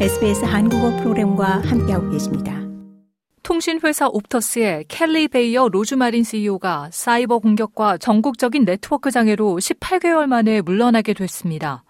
SBS 한국어 프로그램과 함께하고 계십니다. 통신회사 옵터스의 켈리 베이어 로즈마린 CEO가 사이버 공격과 전국적인 네트워크 장애로 18개월 만에 물러나게 됐습니다.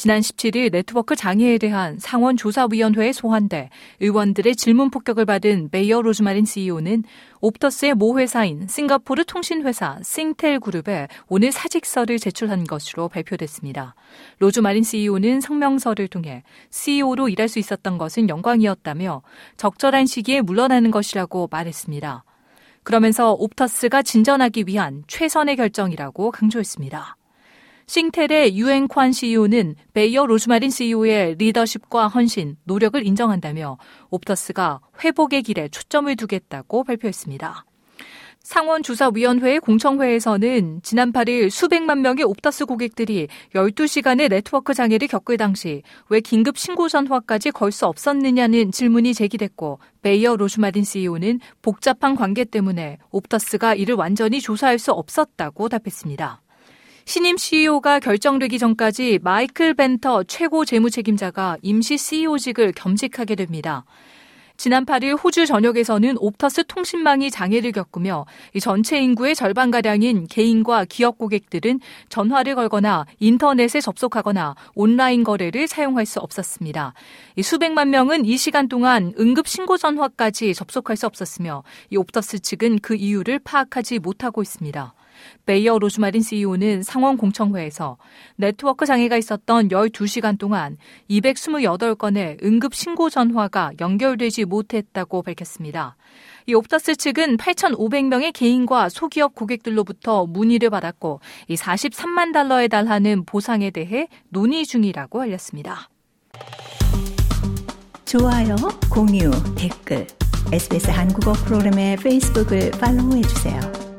지난 17일 네트워크 장애에 대한 상원조사위원회에 소환돼 의원들의 질문 폭격을 받은 베이어 로즈마린 CEO는 옵터스의 모 회사인 싱가포르 통신회사 싱텔 그룹에 오늘 사직서를 제출한 것으로 발표됐습니다. 로즈마린 CEO는 성명서를 통해 CEO로 일할 수 있었던 것은 영광이었다며 적절한 시기에 물러나는 것이라고 말했습니다. 그러면서 옵터스가 진전하기 위한 최선의 결정이라고 강조했습니다. 싱텔의 유엔관 CEO는 베이어 로즈마린 CEO의 리더십과 헌신, 노력을 인정한다며 옵터스가 회복의 길에 초점을 두겠다고 발표했습니다. 상원주사위원회 공청회에서는 지난 8일 수백만 명의 옵터스 고객들이 12시간의 네트워크 장애를 겪을 당시 왜 긴급 신고 전화까지 걸 수 없었느냐는 질문이 제기됐고 베이어 로즈마린 CEO는 복잡한 관계 때문에 옵터스가 이를 완전히 조사할 수 없었다고 답했습니다. 신임 CEO가 결정되기 전까지 마이클 벤터 최고 재무 책임자가 임시 CEO직을 겸직하게 됩니다. 지난 8일 호주 전역에서는 옵터스 통신망이 장애를 겪으며 전체 인구의 절반가량인 개인과 기업 고객들은 전화를 걸거나 인터넷에 접속하거나 온라인 거래를 사용할 수 없었습니다. 수백만 명은 이 시간 동안 응급 신고 전화까지 접속할 수 없었으며 옵터스 측은 그 이유를 파악하지 못하고 있습니다. 베이어 로즈마린 CEO는 상원 공청회에서 네트워크 장애가 있었던 12시간 동안 228건의 응급 신고 전화가 연결되지 못했다고 밝혔습니다. 이 옵터스 측은 8,500명의 개인과 소기업 고객들로부터 문의를 받았고 이 43만 달러에 달하는 보상에 대해 논의 중이라고 알렸습니다. 좋아요, 공유, 댓글, SBS 한국어 프로그램의 페이스북을 팔로우해 주세요.